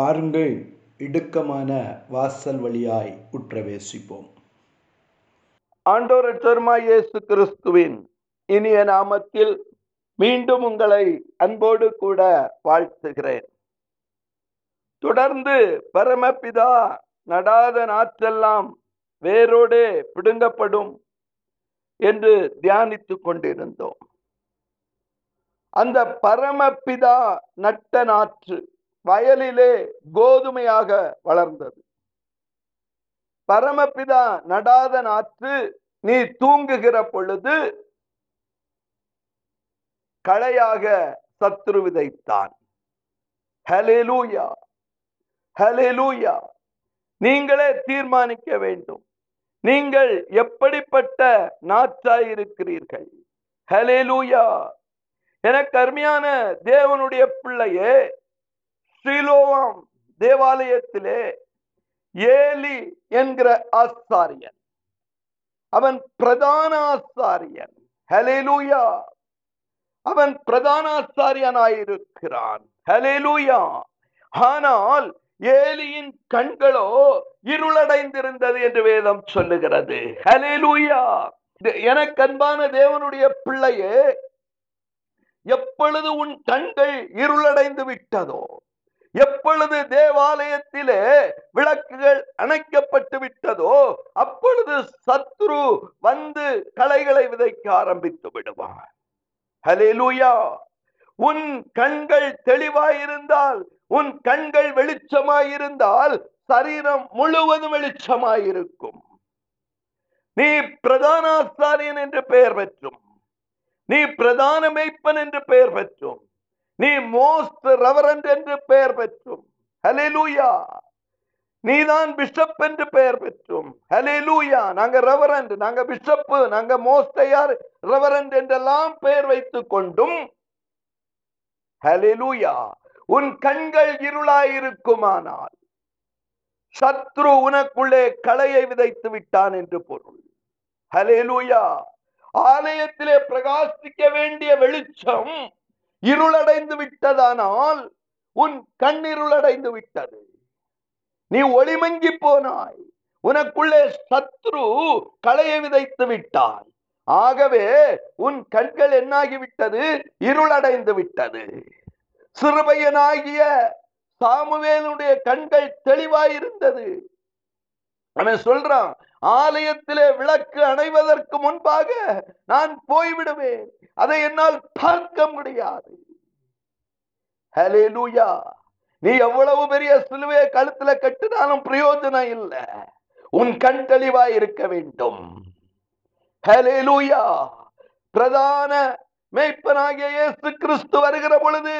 பாருங்கள் இடுக்கமான வாசல் வழியாய் உற்றவேசிப்போம். ஆண்டோரட்சருமாய் இயேசு கிறிஸ்துவின் இனிய நாமத்தில் மீண்டும் உங்களை அன்போடு கூட வாழ்த்துகிறேன். தொடர்ந்து பரமபிதா நடாத நாற்றெல்லாம் வேரோடு பிடுங்கப்படும் என்று தியானித்துக் கொண்டிருந்தோம். அந்த பரமபிதா நட்ட நாற்று வயலிலே கோதுமையாக வளர்ந்தது. பரமபிதா நடாத நாற்று நீ தூங்குகிற பொழுது களையாக சத்ரு விதைத்தான். ஹலெலூயா ஹலெலூயா நீங்களே தீர்மானிக்க வேண்டும். நீங்கள் எப்படிப்பட்ட நாற்றாய் இருக்கிறீர்கள் ஹலெலூயா என கருமையான தேவனுடைய பிள்ளையே ஸ்ரீலோவாம் தேவாலயத்திலே ஏலி என்கிற ஆசாரியன் அவன் பிரதான ஆசாரியன் ஹலேலூயா அவன் பிரதான ஆசாரியனாயிருக்கிறான் ஹலேலூயா ஆனால் ஏலியின் கண்களோ இருளடைந்திருந்தது என்று வேதம் சொல்லுகிறது. ஹலேலூயா எனக்கு அன்பான தேவனுடைய பிள்ளையே எப்பொழுது உன் கண்கள் இருளடைந்து விட்டதோ எப்பொழுது தேவாலயத்திலே விளக்குகள் அணைக்கப்பட்டு விட்டதோ அப்பொழுது சத்ரு வந்து களைகளை விதைக்க ஆரம்பித்து விடுவார். ஹலேலூயா உன் கண்கள் தெளிவாயிருந்தால் உன் கண்கள் வெளிச்சமாயிருந்தால் சரீரம் முழுவதும் வெளிச்சமாயிருக்கும். நீ பிரதானாச்சாரியன் என்று பெயர் பெற்றும். நீ பிரதான மெய்ப்பன் என்று பெயர் பெற்றும். நீ மோஸ்ட் ரெவரண்ட் என்று பெயர் பெற்றும். நீ நீதான் பிஷப் என்று பெயர் பெற்றும். ஹலெலூயா நாங்க ரெவரண்ட் நாங்க பிஷப் நாங்க மோஸ்டையார் ரெவரண்ட் என்றெல்லாம் பெயர் வைத்துக் கொண்டும். ஹலெலூயா உன் கண்கள் இருளாயிருக்குமானால் சத்ரு உனக்குள்ளே களையை விதைத்து விட்டான் என்று பொருள். ஹலேலூயா ஆலயத்திலே பிரகாசிக்க வேண்டிய வெளிச்சம் இருளடைந்து விட்டதானால் உன் கண் இருளடைந்து விட்டது. நீ ஒளிமங்கி போனாய். உனக்குள்ளே சத்ரு களையை விதைத்து விட்டாய் ஆகவே உன் கண்கள் என்னாகிவிட்டது? இருளடைந்து விட்டது. சிறுபையனாகிய சாமுவேலுடைய கண்கள் தெளிவாயிருந்தது. அவன் சொல்றான் ஆலயத்திலே விளக்கு அணைவதற்கு முன்பாக நான் போய்விடுவேன். அதை என்னால் பார்க்க முடியாது. நீ எவ்வளவு பெரிய சிலுவையை கழுத்துல கட்டினாலும் பிரயோஜனம் இல்லை. உன் கண் தெளிவாய் இருக்க வேண்டும். ஹலேலூயா பிரதான மேய்ப்பனாகிய இயேசு கிறிஸ்து வருகிற பொழுது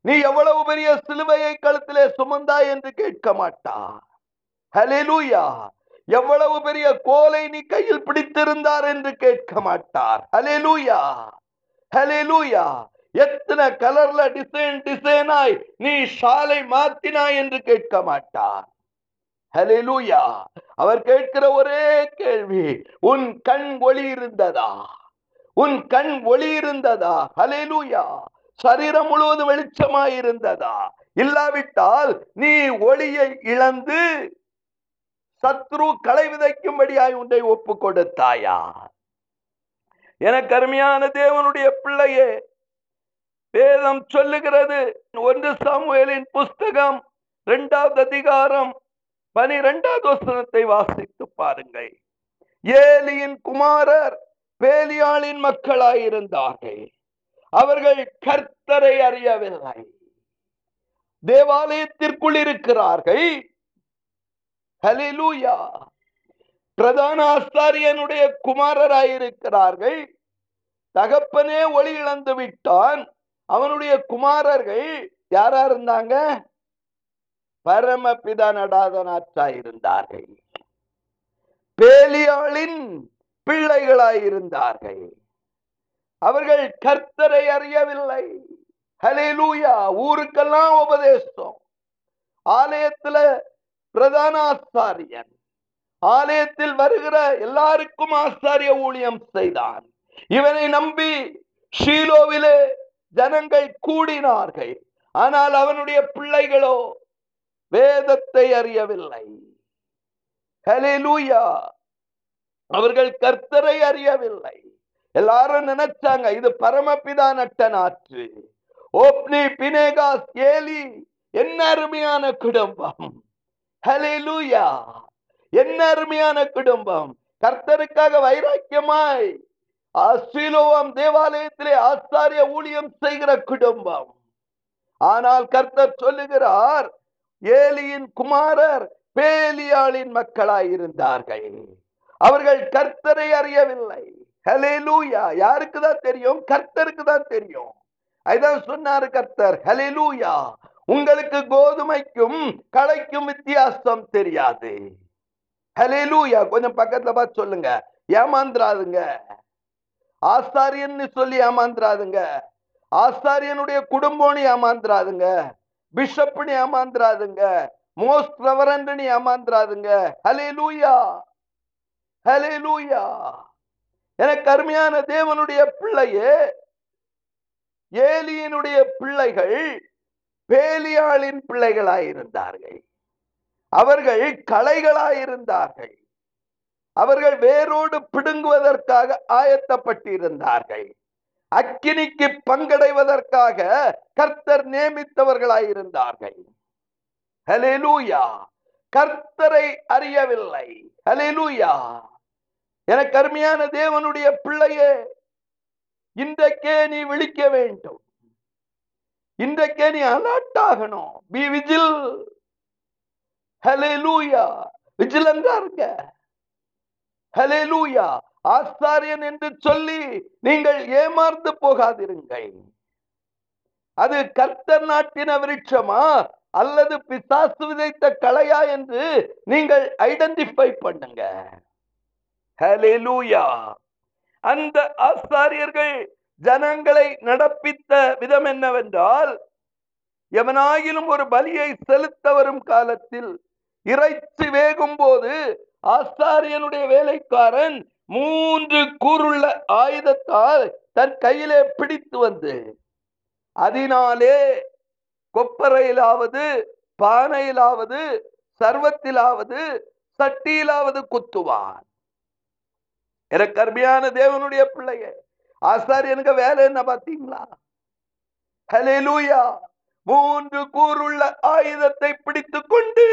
நீ எவ்வளவு பெரிய சிலுவையை கழுத்திலே சுமந்தாய் என்று கேட்க மாட்டா ஹலேலூயா எவ்வளவு பெரிய கோலை நீ கையில் பிடித்திருந்தார் என்று கேட்க மாட்டார். அலே லூயா ஹலே லூயா எத்தனை கலர்ல டிசைன் டிசைனாய் நீ ஷாலை மாத்தினாய் என்று கேட்க மாட்டார். ஹலேலூயா அவர் கேட்கிற ஒரே கேள்வி உன் கண் ஒளி இருந்ததா? உன் கண் ஒளி இருந்ததா? ஹலேலூயா சரீரம் முழுவதும் வெளிச்சமாய் இருந்ததா? இல்லாவிட்டால் நீ ஒளியை இழந்து சத்ரு களை விதைக்கும்படியாய் உன்னை ஒப்பு கொடுத்தாயா எனக்கு அருமையான தேவனுடைய பிள்ளையே வேதம் சொல்லுகிறது. ஒன்று சாமுவேலின் புஸ்தகம் இரண்டாவது அதிகாரம் பனிரெண்டாவது வசனத்தை வாசித்து பாருங்கள். ஏலியின் குமாரர் பேலியாளின் மக்களாயிருந்தார்கள். அவர்கள் கர்த்தரை அறியவில்லை. தேவாலயத்திற்குள் இருக்கிறார்கள். ஹலிலூயா பிரதான ஆஸ்தாரியனுடைய குமாரராயிருக்கிறார்கள். தகப்பனே ஒளி இழந்து விட்டான். அவனுடைய குமாரர்கள் யாரா இருந்தாங்க பரமபிதா நடாதனாற்றாயிருந்தார்கள் பேலியாளின் பிள்ளைகளாயிருந்தார்கள். அவர்கள் கர்த்தரை அறியவில்லை. ஹலிலூயா ஊருக்கெல்லாம் உபதேசம். ஆலயத்துல பிரதான ஆசாரியன் ஆலயத்தில் வருகிற எல்லாருக்கும் ஆசாரிய ஊழியம் செய்தான். இவனை நம்பி ஷீலோவிலே ஜனங்கள் கூடினார்கள். ஆனால் அவனுடைய பிள்ளைகளோ வேதத்தை அறியவில்லை. அவர்கள் கர்த்தரை அறியவில்லை. எல்லாரும் நினைச்சாங்க இது பரமபிதா நட்ட நாற்று ஓப்னி பினேகாஸ் ஏலி என்ன அருமையான குடும்பம். ஹalleluya. என்ன அருமையான குடும்பம். கர்த்தருக்காக வைராக்கியமாய். அசிலோவம் தேவாலயத்திலே ஆசாரிய ஊழியம் செய்கிற குடும்பம். ஆனால் கர்த்தர் சொல்லுகிறார் ஏலியின் குமாரர் பேலியாளின் மக்களாய் இருந்தார்கள் அவர்கள் கர்த்தரை அறியவில்லை. ஹalleluya. யாருக்கு தான் தெரியும்? கர்த்தருக்கு தான் தெரியும். அதான் சொன்னாரு கர்த்தர் ஹalleluya. உங்களுக்கு கோதுமைக்கும் களைக்கும் வித்தியாசம் தெரியாது. ஹalleluya கொஞ்சம் பக்கத்துல பார்த்து சொல்லுங்க. ஏமாந்துராதுங்க ஆசாரியன்னு சொல்லி ஏமாந்துராதுங்க ஆசாரியனுடைய குடும்பம்னு ஏமாந்துராதுங்க பிஷப்னு ஏமாந்துராதுங்க மோஸ்ட் ரெவரண்ட்னு ஏமாந்துராதுங்க ஹலே லூயா எனக்கு அருமையான தேவனுடைய பிள்ளையே ஏலியினுடைய பிள்ளைகள் பேலியாளின் பிள்ளைகளாயிருந்தார்கள். அவர்கள் களைகளாயிருந்தார்கள். அவர்கள் வேரோடு பிடுங்குவதற்காக ஆயத்தப்பட்டிருந்தார்கள். அக்கினிக்கு பங்கடைவதற்காக கர்த்தர் நியமித்தவர்களாயிருந்தார்கள். ஹalleluya. கர்த்தரை அறியவில்லை. ஹalleluya. எனக்கு அருமையான தேவனுடைய பிள்ளையே இன்றைக்கே நீ விழிக்க வேண்டும். இன்றைக்கே நீ அலர்ட் ஆகணும். பி விஜில் ஹalleluya விஜிலண்டா ஹலே லூயா ஆசாரியன் என்று சொல்லி நீங்கள் ஏமாந்து போகாதிருங்கள். அது கர்த்தர் நாட்டின விருட்சமா? அல்லது பிசாசு விதைத்த கலையா என்று நீங்கள் ஐடென்டிஃபை பண்ணுங்க. ஹலே லூயா அந்த ஆசாரியர்கள் ஜனங்களை நடப்பித்த விதம் என்னவென்றால் எவனாயிலும் ஒரு பலியை செலுத்த வரும் காலத்தில் இறைச்சி வேகும் போது ஆசாரியனுடைய வேலைக்காரன் மூன்று கூறுள்ள ஆயுதத்தால் தன் கையிலே பிடித்து வந்து அதனாலே கொப்பரையிலாவது பானையிலாவது சர்வத்திலாவது சட்டியிலாவது குத்துவான். எனக்கு அருமையான தேவனுடைய பிள்ளைய ஆசாரியனுக்கு வேலை என்ன பார்த்தீங்களா? ஹalleluya. மூன்று கூறுள்ள ஆயுதத்தை பிடித்து கொண்டு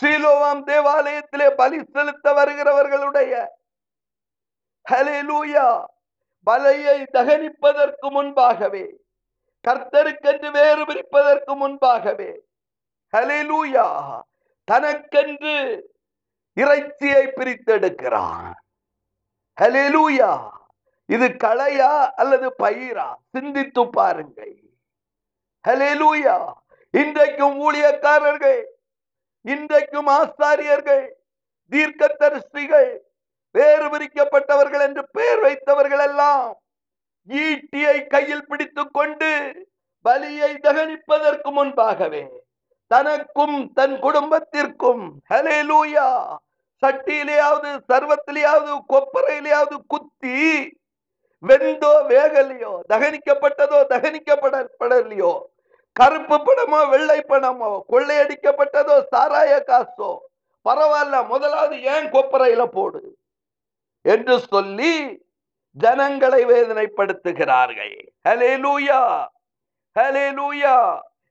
ஸ்ரீலோவாம் தேவாலயத்திலே பலி செலுத்த வருகிறவர்களுடைய ஹalleluya. பலையை தகனிப்பதற்கு முன்பாகவே கர்த்தருக்கென்று வேறு பிரிப்பதற்கு முன்பாகவே ஹalleluya. தனக்கென்று இறைச்சியை பிரித்தெடுக்கிறான். ஹலெலூயா இது களையா அல்லது பயிரா? சிந்தித்து பாருங்கள். ஹலெலூயா இன்றைக்கும் ஊழியக்காரர்கள் இன்றைக்கும் ஆசாரியர்கள் தீர்க்கதரிசிகள் வேறு பிரிக்கப்பட்டவர்கள் என்று பெயர் வைத்தவர்கள் எல்லாம் ஈட்டியை கையில் பிடித்துக் கொண்டு பலியை தகனிப்பதற்கு முன்பாகவே தனக்கும் தன் குடும்பத்திற்கும் ஹலே லூயா சட்டியிலேயாவது சர்வத்திலேயாவது கொப்பரையிலேயாவது குத்தி வெந்தோ வேகலையோ தகனிக்கப்பட்டதோ தகனிக்கப்படப்படலையோ கருப்பு பணமோ வெள்ளை பணமோ கொள்ளையடிக்கப்பட்டதோ சாராய காசோ பரவாயில்ல முதலாவது ஏன் கொப்பரையில போடு என்று சொல்லி ஜனங்களை வேதனைப்படுத்துகிறார்கள். ஹேலே லூயா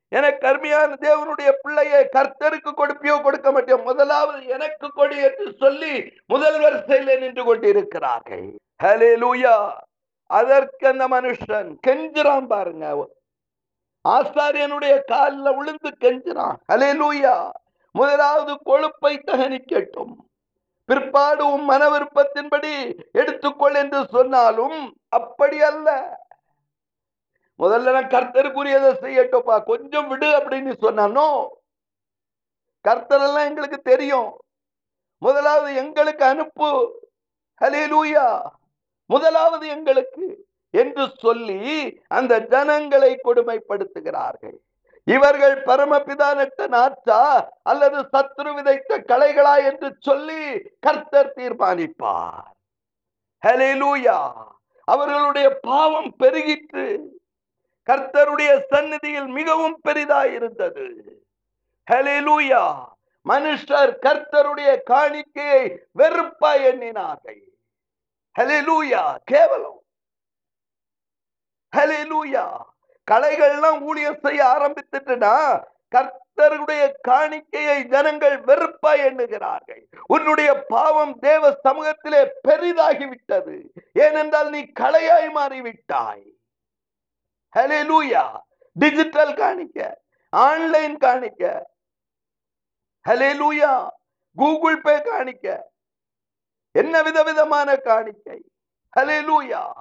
எனக்கு அருமையான தேவனுடைய பிள்ளையை கர்த்தருக்கு கொடுப்பியோ கொடுக்க மாட்டேன் முதலாவது எனக்கு கொடி என்று சொல்லி முதல் வரிசையில் நின்று கொண்டிருக்கிறார்கள். அதற்கு அந்த மனுஷன் கெஞ்சுறான் பாருங்க. ஆசாரியனுடைய காலில் விழுந்து கெஞ்சுறான். ஹலே லூயா முதலாவது கொழுப்பை தகனிக்கட்டும். பிற்பாடு உன் மன விருப்பத்தின்படி எடுத்துக்கொள் என்று சொன்னாலும் அப்படி அல்ல. முதல்ல நான் கர்த்தருக்குரியதை செய்யட்டோப்பா கொஞ்சம் விடு அப்படின்னு சொன்னானோ. கர்த்தர் எல்லாம் எங்களுக்கு தெரியும். முதலாவது எங்களுக்கு அனுப்பு. ஹalleluya. முதலாவது எங்களுக்கு என்று சொல்லி அந்த ஜனங்களை கொடுமைப்படுத்துகிறார்கள். இவர்கள் பரமபிதா நட்ட நாற்றா அல்லது சத்ரு விதைத்த கலைகளா என்று சொல்லி கர்த்தர் தீர்மானிப்பார். லூயா அவர்களுடைய பாவம் பெருகிற்று. கர்த்தருடைய சந்நிதியில் மிகவும் பெரிதாயிருந்தது. ஹலிலூயா மனுஷர் கர்த்தருடைய காணிக்கையை வெறுப்பாய் எண்ணினார்கள். ஹalleluya கேவலம். ஹalleluya கலைகள்லாம் ஊழியர் செய்ய ஆரம்பித்துட்டுனா கர்த்தருடைய காணிக்கையை ஜனங்கள் வெறுப்பாய் எண்ணுகிறார்கள். உன்னுடைய பாவம் தேவ சமூகத்திலே பெரிதாகி விட்டது ஏனென்றால் நீ கலையாய் மாறிவிட்டாய். ஹalleluya டிஜிட்டல் காணிக்க ஆன்லைன் காணிக்க. ஹalleluya கூகுள் பே காணிக்க. என்ன விதவிதமான காணிக்கை? ஹalleluya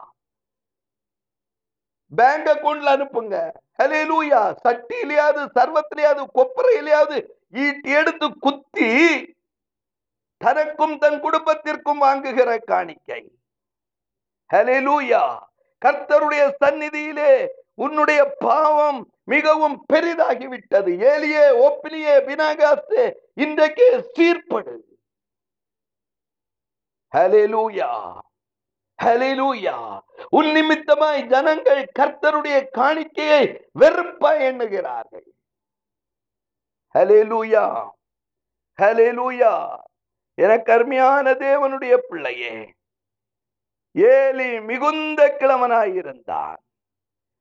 பேங்க் அக்கௌண்ட்ல அனுப்புங்க. ஹalleluya சட்டியிலையாவது சர்வத்திலையாவது கொப்பரையிலையாவது ஈட்டி எடுத்து குத்தி தனக்கும் தன் குடும்பத்திற்கும் வாங்குகிற காணிக்கை. ஹalleluya கர்த்தருடைய சந்நிதியிலே உன்னுடைய பாவம் மிகவும் பெரிதாகிவிட்டது. ஏலியே ஓப்பிலியே வினாகாசே இன்றைக்கு சீர்படு. ஹalleluya ஹalleluya. உன் நிமித்தமாய் ஜனங்கள் கர்த்தருடைய காணிக்கையை வெறுப்பா எண்ணுகிறார்கள். ஹalleluya ஹalleluya. என அருமையான தேவனுடைய பிள்ளையே ஏலி மிகுந்த கிழவனாயிருந்தான்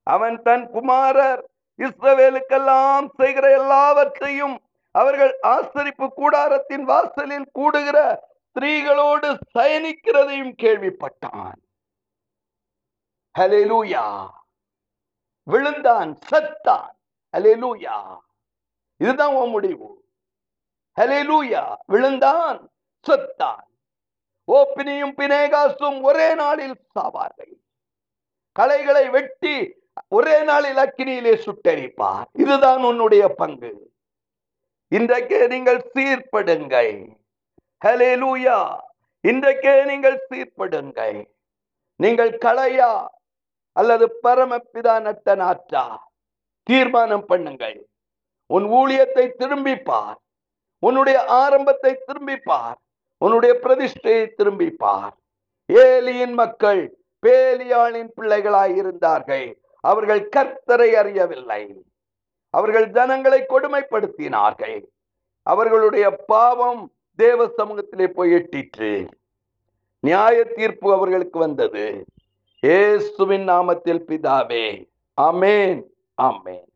அவன் தன் குமாரர் இஸ்ரவேலுக்கெல்லாம் செய்கிற எல்லாவற்றையும் அவர்கள் ஆசரிப்பு கூடாரத்தின் வாசலில் கூடுகிற ஸ்திரீகளோடு சயனிக்கிறதையும் கேள்விப்பட்டான். ஹalleluya. விழுந்தான் சத்தான். ஹalleluya. இதுதான் உன் முடிவு. ஹலெலூயா விழுந்தான் சத்தான். ஓப்பினியும் பினேகாசும் ஒரே நாளில் சாவார்கள். களைகளை வெட்டி ஒரே நாளில் அக்கினியிலே சுட்டரிப்பார். இதுதான் உன்னுடைய பங்கு. இன்றைக்கே நீங்கள் சீர்படுங்கள். ஹalleluya இன்றைக்கே நீங்கள் சீர்படுங்கள். நீங்கள் கலையா அல்லது பரமபிதா நட்ட நாற்றா தீர்மானம் பண்ணுங்கள். உன் ஊழியத்தை திரும்பி பார் உன்னுடைய ஆரம்பத்தை திரும்பி பார் உன்னுடைய பிரதிஷ்டையை திரும்பி பார் ஏலியின் மக்கள் பேலியாளின் பிள்ளைகளாய் இருந்தார்கள். அவர்கள் கர்த்தரை அறியவில்லை. அவர்கள் ஜனங்களை கொடுமைப்படுத்தினார்கள். அவர்களுடைய பாவம் தேவ சமூகத்திலே போய் எட்டிற்று. நியாய தீர்ப்பு அவர்களுக்கு வந்தது. ஏசுவின் நாமத்தில் பிதாவே. அமேன் அமேன்